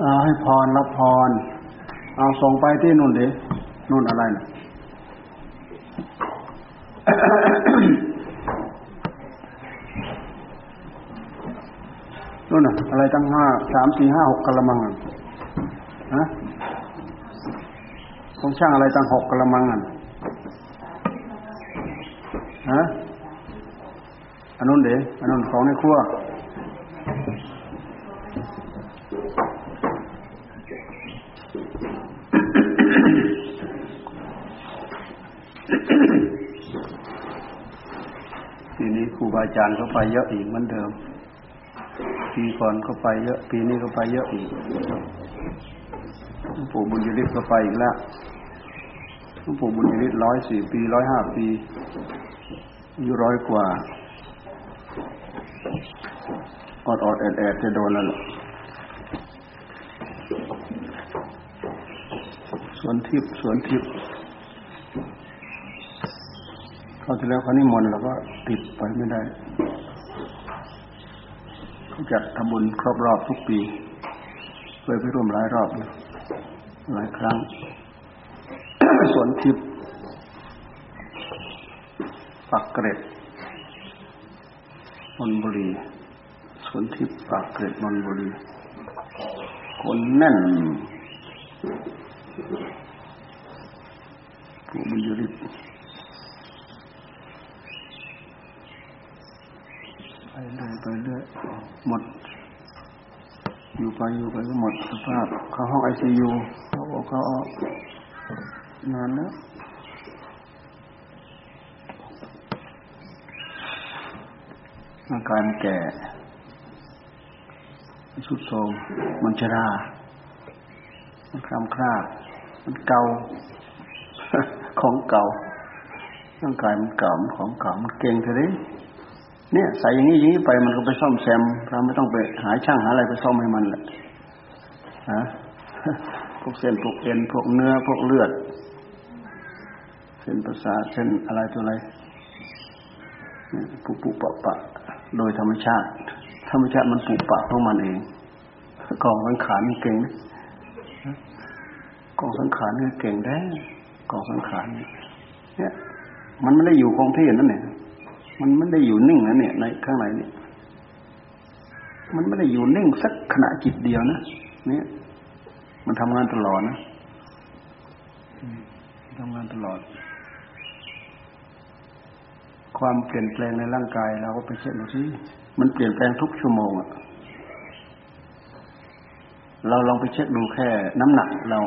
เอาให้พรรับพร เอาส่งไปที่นู่นดินู่นอะไรนะนู่นน่ะ อะไรตั้งห้าสามสี่ห้าหกกะละมังฮะของช่างอะไรตั้งหกกะละมังอะฮะอันนู้นเด๋อันนู้นของในครัว จารย์เขาไปเยอะอีกเหมือนเดิม ปีก่อนเขาไปเยอะ ปีนี้เขาไปเยอะอีกหลวงปู่บุญยฤทธิ์ก็ไปอีกแล้วหลวงปู่บุญยฤทธิ์ร้อยสี่ปีร้อยห้าปีอายุร้อยกว่าอดอดแอดแอดจะโดนแล้วสวนทิพย์สวนทิพย์เขาที่แล้วเขานิมนต์เราก็ติดไปไม่ได้ จัดทำบุญครบรอบทุกปีเคยไปร่วมหลายรอบหลายครั้งสวนทิพย์ปักเกร็ดนนบุรีสวนทิพย์ปักเกร็ดนนบุรี คนแน่นผู้บุญยฤทธิ์ไปเรื่อยไปเรื่อย หมด อยู่ไปอยู่ไปก็หมดสภาพเข้าห้องไอซียูเขาบอกเขาออกนานแล้วร่างกายมันแก่มันสุดโทมมันชรา มันคลำคร่ามันเก่า ของเก่า ร่างกายมันเก่ามันของเก่า มันเก่งเท่านี้ เนี่ยใส่อย่างนี้อย่างนี้ไปมันก็ไปซ่อมแซมเราไม่ต้องไปหาช่างหาอะไรไปซ่อมให้มันแหละฮะพวกเส้นพวกเอ็นพวกเนื้อพวกเลือด เส้นประสาทเส้นอะไรตัวอะไรปุปุปะปะ โดยธรรมชาติ ธรรมชาติมันปุปะของมันเองกองสังขารนี่เก่งกองสังขารนี่เก่งแด้กองสังขารเนี่ย มันไม่ได้อยู่คงที่นั่นเนี่ย มันไม่ได้อยู่นิ่งนะเนี่ย ในข้างในนี่มันไม่ได้อยู่นิ่งสักขณะจิตเดียวนะเนี่ย มันทำงานตลอดนะทำงานตลอด ความเปลี่ยนแปลงในร่างกายเราก็ไปเช็คดูสิมันเปลี่ยนแปลงทุกชั่วโมงอะเราลองไปเช็คดูแค่น้ำหนักเรา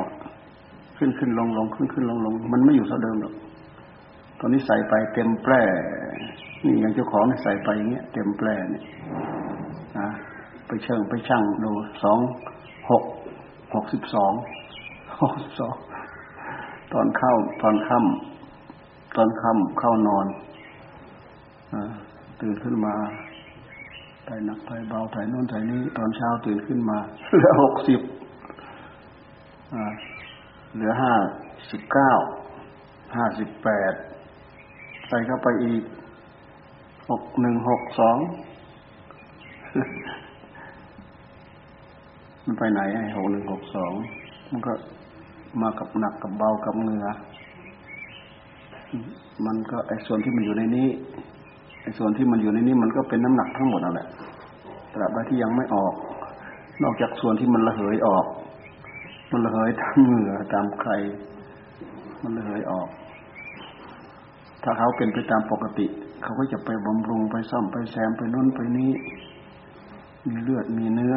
ขึ้นขึ้นลงลงขึ้นขึ้นลงลงมันไม่อยู่เท่าเดิมหรอกตอนนี้ใส่ไปเต็มแปร่ นี่อย่างเจ้าของใส่ไปอย่างเงี้ยเต็มแปร่เนี่ยนะไปเชิงไปช่างดูสองหกหกสิบสองหกสิบสองตอนเข้าตอนค่ำตอนค่ำเข้านอนอตื่นขึ้นมาถ่หนักถ่เบาถ่ายโน่นถ่นี้ตอนเช้าตื่นขึ้นมาเหลือหกสิบเหลือห้าสิบเก้าห้าสิบแปดใส่เข้าไปอีก หกหนึ่งหกสองมันไปไหนไอ้หกหนึ่งหกสองมันก็มากับหนักกับเบากับเหงือมันก็ไอ้ส่วนที่มันอยู่ในนี้ไอ้ส่วนที่มันอยู่ในนี้มันก็เป็นน้ำหนักทั้งหมดนั่นแหละตราบใดที่ยังไม่ออก นอกจากส่วนที่มันระเหยออก มันระเหยตามเหงื่อตามไข่มันระเหยออก ถ้าเขาเป็นไปตามปกติ เขาก็จะไปบำรุงไปซ่อมไปแซมไปน้นไปนี้ มีเลือดมีเนื้อ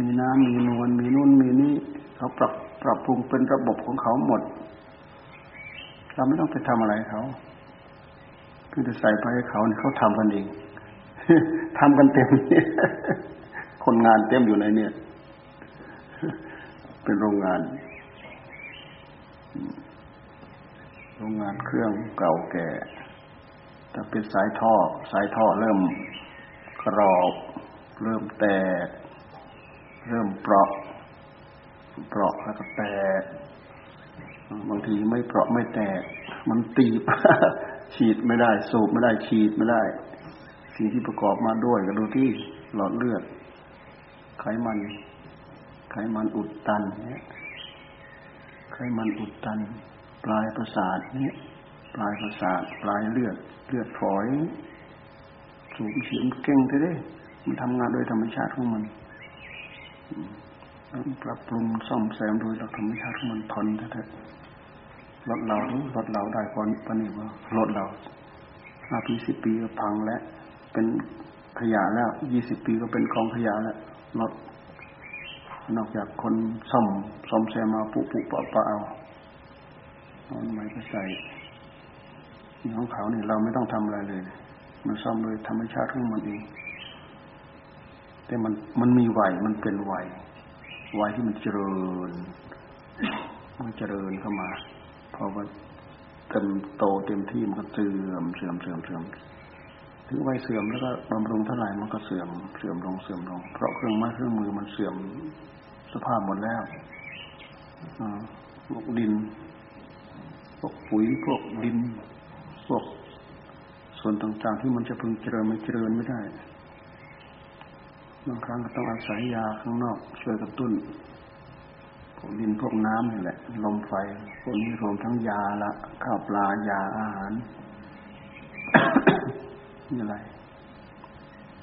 มีน้ำมีนวลมีนุ่นมีนี่เขาปรับปรับปรุงเป็นระบบของเขาหมด เราไม่ต้องไปทำอะไรเขาคือจะใส่ไปให้เขาเขาทำกันเองทำกันเต็มคนงานเต็มอยู่ในเนี่ย เป็นโรงงานโรงงานเครื่องเก่าแก่ ถ้าเป็นสายท่อ สายท่อเริ่มกรอบ เริ่มแตก เริ่มเปราะ เปราะแล้วก็แตก บางทีไม่เปราะไม่แตก มันตีบฉีดไม่ได้ สูบไม่ได้ฉีดไม่ได้ สิ่งที่ประกอบมาด้วยก็ดูที่หลอดเลือด ไขมัน ไขมันอุดตันเนี่ยไขมันอุดตัน ปลายประสาทเนี่ย ปลายประสาทปลายเลือด เลือดฝอย สูงเสียงเก่งเด้มันทำงานโดยธรรมชาติของมันปรับปรุงซ่อมแซมโดยหลักธรรมชาติของมันทนแท้รถเรารถเราได้ก่อนปนีว่ารถเราห้าปีสิบปีก็พังแล้วเป็นขยะแล้วยี่สิบปีก็เป็นกองขยะแล้วรถนอกจากคนซ่อมซ่อมแซมมาปุปุปะปะเอาเอาไม้ก็ใส่ ของเขาเนี่ยเราไม่ต้องทำอะไรเลย มันซ่อมโดยธรรมชาติของมันเอง แต่มันมันมีวัยมันเป็นไหวัยวัยที่มันเจริญ มันเจริญเข้ามาพอว่าเต็มโตเต็มที่มันก็เสื่อมเสื่อมเสื่อมเสื่อมถึงวัยเสื่อมแล้วก็บำรุงเท่าไหร่มันก็เสื่อมเสื่อมลงเสื่อมลง เพราะเครื่องไม้เครื่องมือมันเสื่อมสภาพหมดแล้วพวกดิน พวกปุ๋ยพวกดิน พวกส่วนต่างๆที่มันจะพึงเจริญไม่เจริญไม่ได้บางครั้งก็ต้องอาศัยยาข้างนอกช่วยกระตุ้นพวกดินพวกน้ำนี่แหละ ลมไฟพวกนี้รวมทั้งยาละข้าวปลายาอาหารนี่อะไร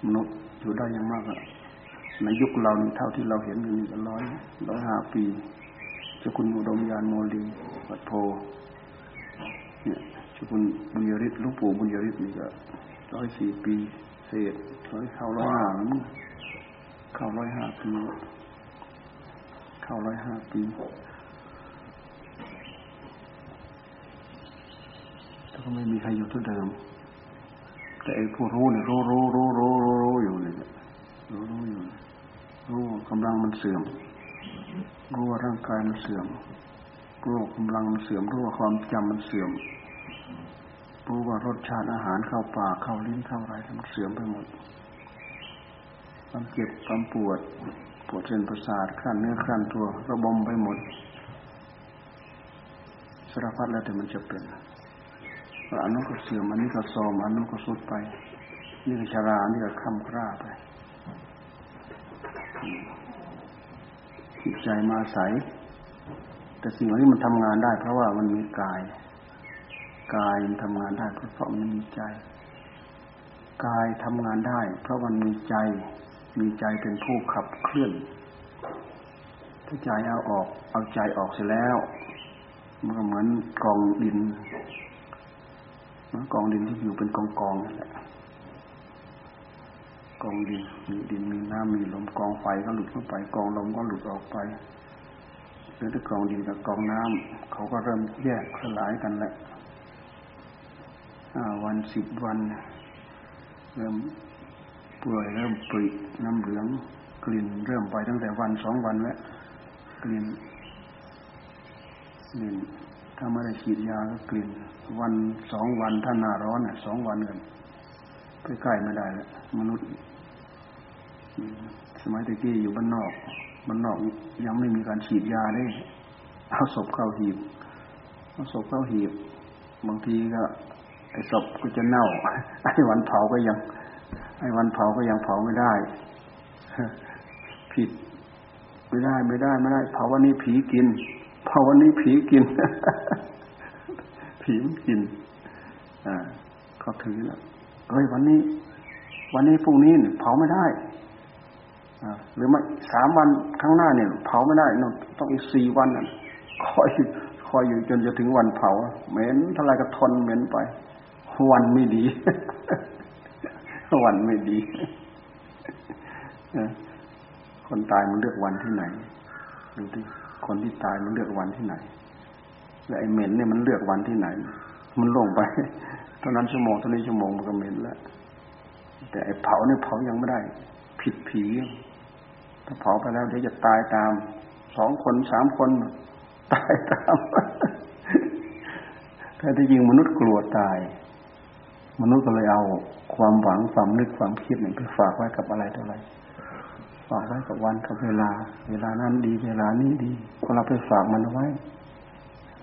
มนุษย์อยู่ได้ยังมากอะในยุคเรานี่เท่าที่เราเห็นอยู่นี่ก็ร้อยร้อยห้าปีเจ้าคุณอุดมยานโมลีวัดโพ เนี่ยเจ้าคุณบุญยริศลุงปู่บุญยริศนี่ก็ร้อยสี่ปีเศษร้อยเข้าร้อยห้าเข้าร้อยห้าปีเข้าร้อยห้าปีแต่ก็ไม่มีใครอยู่ที่เดิม แต่ไอ้ผู้รู้เนี่ยรู้รู้รู้รู้รู้รู้อยู่เนี่ยรู้รู้อยู่รู้กำลังมันเสื่อมรู้ว่าร่างกายมันเสื่อมรู้ว่ากำลังมันเสื่อมรู้ว่าความจำมันเสื่อม รู้ว่ารสชาติอาหารเข้าปากเข้าลิ้นเข้าไรมันเสื่อมไปหมดความเจ็บความปวด ปวดเส้นประสาทขั้นเนื้อขั้นตัว ระบมไปหมดสารพัดแล้วแต่มันจะเป็นอันนั้นก็เสื่อมอันนี้ก็ซอมอันนั้นก็สุดไป นี่ก็ชรานี่ก็ค่ำคร่าไปจิตใจมาใสแต่สิ่งเหล่านี้มันทำงานได้ เพราะว่ามันมีกาย กายมันทำงานได้เพราะมันมีใจ กายทำงานได้ เพราะมันมีใจ มีใจเป็นผู้ขับเคลื่อน ถ้าใจเอาออก เอาใจออกเสร็จแล้วมันก็เหมือนกองดินมันกองดินที่อยู่เป็นกองกองนั่นแหละกองดินมีดินมีน้ำมีลมกองไฟก็หลุดเข้าไป กองลมก็หลุดออกไปหรือถ้ากองดินกับกองน้ำเขาก็เริ่มแยกสลายกันแหละ วันสิบวัน เริ่มเปื่อยเริ่มปริน้ำเหลืองกลิ่นเริ่มไปตั้งแต่วันสองวันแล้วกลิ่นกลิ่นถ้าไม่ได้ฉีดยาก็กลิ่น วันสองวันถ้าหน้าร้อนเนี่ยสองวันกันใกล้ๆไม่ได้แล้วมนุษย์ สมัยตะกี้อยู่บ้านนอกบ้านนอกยังไม่มีการฉีดยาได้เอาศพเข้าหีบเอาศพเข้าหีบบางทีก็ ไอ้ศพก็จะเน่าไอ้วันเผาก็ยังไอ้วันเผาก็ยังเผาไม่ได้ ผิดไม่ได้ไม่ได้ไม่ได้ เผาวันนี้ผีกิน เผาวันนี้ผีกิน ผีกิน อ่าเขาถือแล้วเฮ้ยวันนี้ วันนี้พรุ่งนี้เผาไม่ได้หรือไม่สามวันข้างหน้าเนี่ย เผาไม่ได้นต้องอีกสี่วันคอยคอยอยู่จนจะถึงวันเผาเหม็นท่าไรก็ทนเหม็นไป วันไม่ดี วันไม่ดี คนตายมันเลือกวันที่ไหน ดูที่คนที่ตายมันเลือกวันที่ไหน แล้วไอ้เหม็นเนี่ยมันเลือกวันที่ไหน มันลงไปเท่านั้นชั่วโมงเท่านี้ชั่วโมงมันก็เหม็นแล้ว แต่ไอ้เผาเนี่ยเผายังไม่ได้ ผิดผี ถ้าเผาไปแล้วเดี๋ยวจะตายตาม สองคนสามคน ตายตามแต่ที่จริงมนุษย์กลัวตาย มนุษย์ก็เลยเอาความหวังความนึกความคิดเนี่ยไปฝากไว้กับอะไรต่ออะไรฝากไว้กับวันกับเวลา เวลานั้นดี เวลานี้ดีก็เราไปฝากมันไว้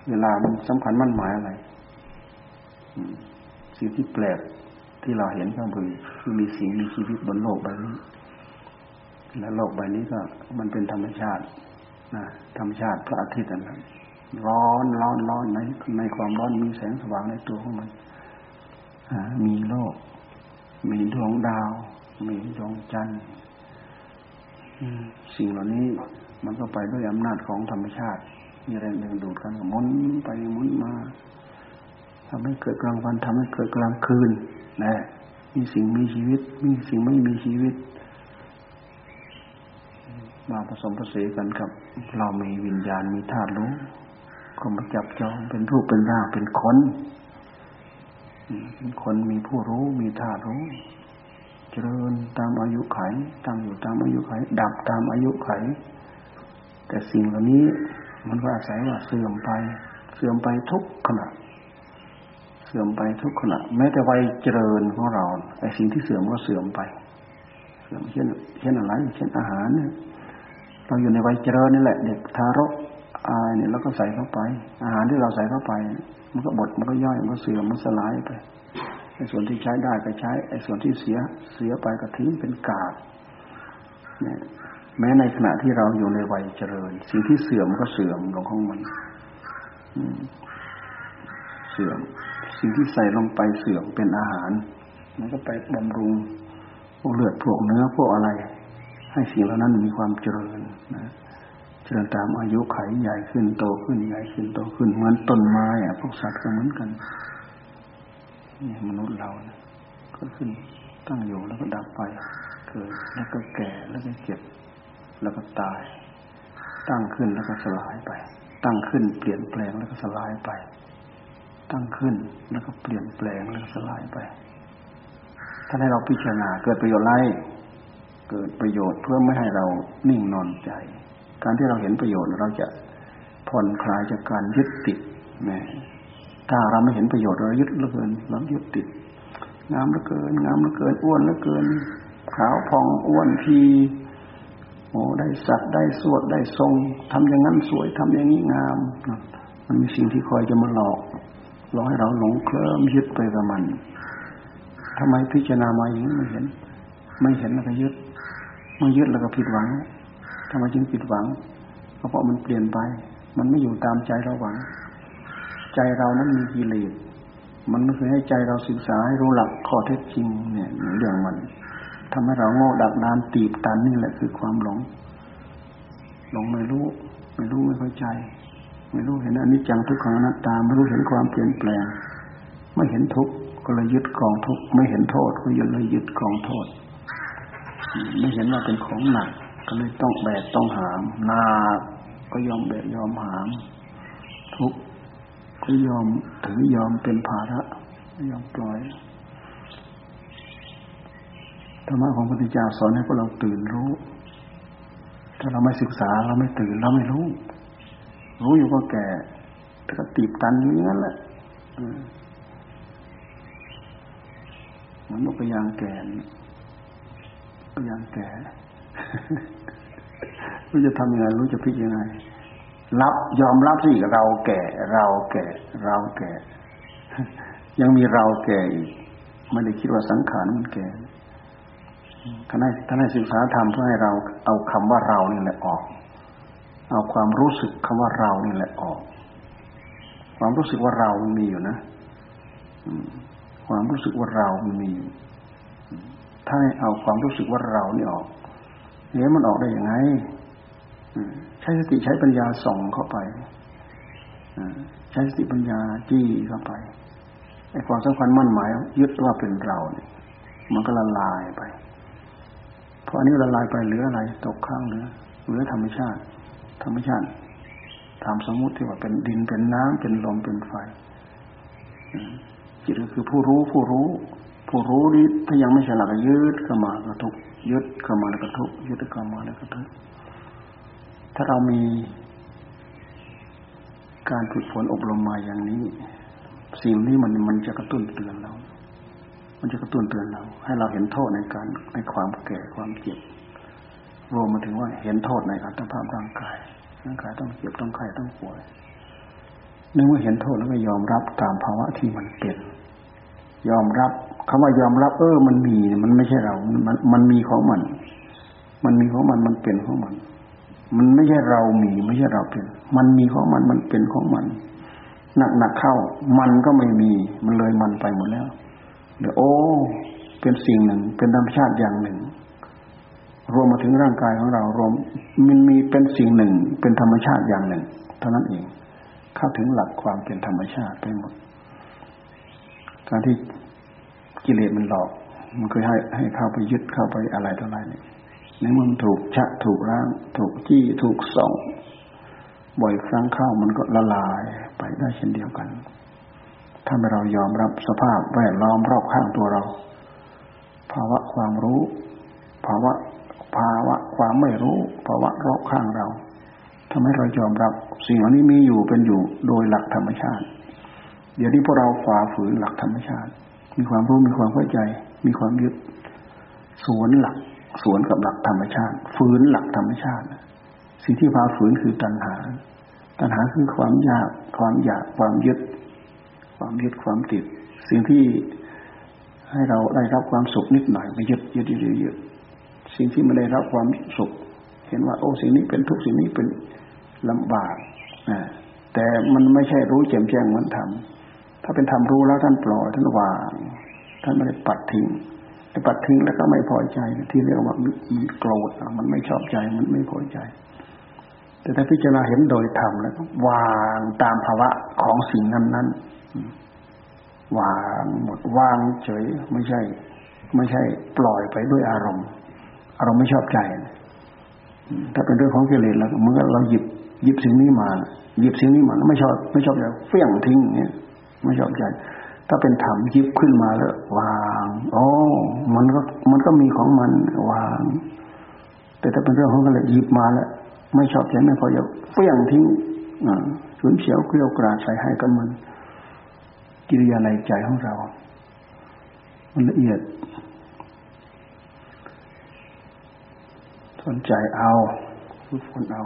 เวลามันสำคัญมั่นหมายอะไรสิ่งที่แปลกที่เราเห็นก็คือคือมีสิ่งมีชีวิตบนโลกใบนี้ แล้วโลกใบนี้ก็ มันเป็นธรรมชาตินะธรรมชาติพระอาทิตย์นั้นร้อนร้อนร้อนในในความร้อนมีแสงสว่างในตัวของมัน มีโลก มีดวงดาว มีดวงจันทร์สิ่งเหล่านี้มันก็ไปด้วยอำนาจของธรรมชาติ มีแรงดึงดูดกันหมุนไปหมุนมาทำให้เกิดกลางวันทำให้เกิดกลางคืนนะมีสิ่งมีชีวิต มีสิ่งไม่มีชีวิต มาผสมผสานกันกับ เรามีวิญญาณมีธาตุรู้ก็มาจับจองเป็นรูปเป็นร่างเป็นคนเป็น คนมีผู้รู้มีธาตุรู้ เจริญตามอายุไขตั้งอยู่ตามอายุไข ดับตามอายุไข แต่สิ่งเหล่านี้มันก็อาศัยว่าเสื่อมไป เสื่อมไปทุกขณะ เสื่อมไปทุกขณะ แม้แต่วัยเจริญของเราไอ้สิ่งที่เสื่อมก็เสื่อมไป เสื่อมเช่นเช่นอะไร เช่นอาหารเนี่ยเราอยู่ในวัยเจริญนี่แหละ เด็กทารก อายเนี่ยแล้วก็ใส่เข้าไป อาหารที่เราใส่เข้าไป มันก็บดมันก็ย่อยมันก็เสื่อมมันสลายไปไอ้ส่วนที่ใช้ได้ก็ใช้ไอ้ส่วนที่เสียเสียไปก็ทิ้งเป็นกาดเนี่ยแม้ในขณะที่เราอยู่ในวัยเจริญ สิ่งที่เสื่อมก็เสื่อมลงของมันเสื่อม สิ่งที่ใส่ลงไปเสื่อมเป็นอาหาร มันก็ไปบำรุงพวกเลือดพวกเนื้อพวกอะไร ให้สิ่งเหล่านั้นมีความเจริญนะ เจริญตามอายุไขใหญ่ขึ้นโตขึ้นใหญ่ขึ้นโตขึ้นเหมือนต้นไม้อะพวกสัตว์ก็เหมือนกันนี่มนุษย์เรานะก็ขึ้นตั้งอยู่แล้วก็ดับไปเกิดแล้วก็แก่แล้วก็เจ็บแล้วก็ตาย ตั้งขึ้นแล้วก็สลายไป ตั้งขึ้นเปลี่ยนแปลงแล้วก็สลายไป ตั้งขึ้นแล้วก็เปลี่ยนแปลงแล้วก็สลายไปถ้าให้เราพิจารณาเกิดประโยชน์ไรเกิดประโยชน์เพื่อไม่ให้เรานิ่งนอนใจ การที่เราเห็นประโยชน์เราจะผ่อนคลายจากการยึดติดนะถ้าเราไม่เห็นประโยชน์เรายึดเหลือเกินเรายึดติด งามเหลือเกิน งามเหลือเกิน อ้วนเหลือเกิน ขาวพองอ้วนทีโอ้ได้สักได้สวดได้ทรงทำอย่างนั้นสวยทำอย่างนี้งาม มันมีสิ่งที่คอยจะมาหลอกหลอกให้เราหลงเคลิ้มยึดไปกับมันทำไมพิจารณามาอย่างนี้ไม่เห็น ไม่เห็นแล้วก็ยึดไม่ยึดแล้วก็ผิดหวัง ทำไมจึงผิดหวังเพราะมันเปลี่ยนไป มันไม่อยู่ตามใจเราหวัง ใจเรานั้นมีกิเลส มันไม่เคยให้ใจเราศึกษาให้รู้หลักข้อเท็จจริง เนี่ยเรื่องมันทำให้เราโง่ดักดานตีบตันนี่แหละคือความหลง หลงไม่รู้ ไม่รู้ไม่เข้าใจ ไม่รู้เห็นอนิจจังทุกขังอนัตตา ไม่รู้เห็นความเปลี่ยนแปลง ไม่เห็นทุกข์ก็เลยยึดกองทุกข์ ไม่เห็นโทษก็เลยยึดกองโทษ ไม่เห็นว่าเป็นของหนัก ก็เลยต้องแบกต้องหาม นาก็ยอมแบกยอมหาม ทุกก็ยอมถือยอมเป็นภาระยอมปล่อยธรรมะของพระพุทธเจ้าสอนให้พวกเราตื่นรู้ ถ้าเราไม่ศึกษาเราไม่ตื่นเราไม่รู้ รู้อยู่ก็แก่แต่ก็ตีบตันอย่างนั้นแหละเหมือนนกกระยางแก่กระยางแก่ รู้จะทำยังไงรู้จะพิจยังไงรับยอมรับสิเราแก่ เราแก่ เราแก่ ยังมีเราแก่อีกไม่ได้คิดว่าสังขารมันแก่ท่านให้ท่านให้ศึกษาธรรมเพื่อให้เราเอาคำว่าเรานี่แหละออก เอาความรู้สึกคำว่าเรานี่แหละออก ความรู้สึกว่าเรามันมีอยู่นะความรู้สึกว่าเรามันมีอยู่ถ้าให้เอาความรู้สึกว่าเรานี่ออก เนี้ยมันออกได้ยังไงใช้สติใช้ปัญญาส่องเข้าไปใช้สติปัญญาจี้เข้าไปไอ้ความสำคัญมั่นหมาย ยึดว่าเป็นเราเนี่ยมันก็ละลายไปพออันนี้ละลายไปเหลืออะไร ตกข้างเหลือเหลือธรรมชาติ ธรรมชาติตามสมมุติที่ว่าเป็นดินเป็นน้ำเป็นลมเป็นไฟจิตก็คือผู้รู้ผู้รู้ ผู้รู้นี้ถ้ายังไม่ฉลาดยึดเข้ามากระทุก ยึดเข้ามาแล้วก็ทุกยึดเข้ามาแล้วก็ทุกถ้าเรามี การฝึกฝนอบรมมาอย่างนี้ สิ่งนี้มันมันจะกระตุ้นเตือนเรา มันจะกระตุ้นเตือนเรา ให้เราเห็นโทษในการในความแก่ความเจ็บรวมมาถึงว่าเห็นโทษในอัตภาพร่างกายร่างกายต้องเจ็บต้องไข้ต้องป่วยเมื่อเห็นโทษแล้วก็ยอมรับตามภาวะที่มันเป็น ยอมรับคำว่ายอมรับ เออ มันมี มันไม่ใช่เรา มันมันมีของมัน มันมีของมันมันเป็นของมัน มันไม่ใช่เรามี ไม่ใช่เราเป็น มันมีของมันมันเป็นของมัน หนักหนักเข้า มันก็ไม่มี มันเลยมันไปหมดแล้วเดี๋ยวโอ้ เป็นสิ่งหนึ่ง เป็นธรรมชาติอย่างหนึ่ง รวมมาถึงร่างกายของเรารวม มันมีเป็นสิ่งหนึ่ง เป็นธรรมชาติอย่างหนึ่ง เท่านั้นเอง เข้าถึงหลักความเป็นธรรมชาติไปหมด การที่กิเลสมันหลอก มันเคยให้ให้เข้าไปยึดเข้าไปอะไรต่ออะไรเนี่ยในมันถูกชะถูกร่าง ถูกจี้ถูกส่องบ่อยครั้งเข้ามันก็ละลายไปได้เช่นเดียวกัน ถ้าเรายอมรับสภาพแวดล้อมรอบข้างตัวเรา ภาวะความรู้ ภาวะภาวะความไม่รู้ ภาวะรอบข้างเราทำให้เรายอมรับสิ่งเหล่านี้มีอยู่เป็นอยู่โดยหลักธรรมชาติ เดี๋ยวนี้พวกเราฝ่าฝืนหลักธรรมชาติ มีความรู้มีความเข้าใจ มีความยึดสวนหลักสวนกับหลักธรรมชาติ ฝืนหลักธรรมชาติ สิ่งที่พาฝืนคือตัณหา ตัณหาคือความอยาก ความอยากความยึด ความยึดความติด สิ่งที่ให้เราได้รับความสุขนิดหน่อยไปยึดยึดยึดยึดสิ่งที่ไม่ได้รับความสุข เห็นว่า โอ้สิ่งนี้เป็นทุกสิ่งนี้เป็นลำบากนะแต่มันไม่ใช่รู้แจ่มแจ้งเหมือนธรรม ถ้าเป็นธรรมรู้แล้วท่านปล่อยท่านวาง ท่านไม่ได้ปัดทิ้งไอ้ปัดทิ้งแล้วก็ไม่พอใจ ที่เรียกว่ามันโกรธมันไม่ชอบใจมันไม่พอใจ แต่ถ้าพิจารณาเห็นโดยธรรมแล้ววางตามภาวะของสิ่งนั้นนั้นวางหมดวางเฉยไม่ใช่ ไม่ใช่ ปล่อยไปด้วยอารมณ์ อารมณ์ไม่ชอบใจ ถ้าเป็นเรื่องของกิเลสแล้วเมื่อเราหยิบหยิบสิ่งนี้มา หยิบสิ่งนี้มาไม่ชอบ ไม่ชอบใจเฟี้ยงทิ้งเนี่ย ไม่ชอบใจ ถ้าเป็นธรรมยิบขึ้นมาแล้ววางโอ้มันก็มันก็มีของมันวาง แต่ถ้าเป็นเรื่องของกิเลสหยิบมาแล้วไม่ชอบใจไม่พอจะเฟี้ยงทิ้งฉุนเฉียวเกลียวกราดใส่ให้กับมัน กิริยาในใจของเรา มันละเอียด สนใจเอาฝึกฝนเอา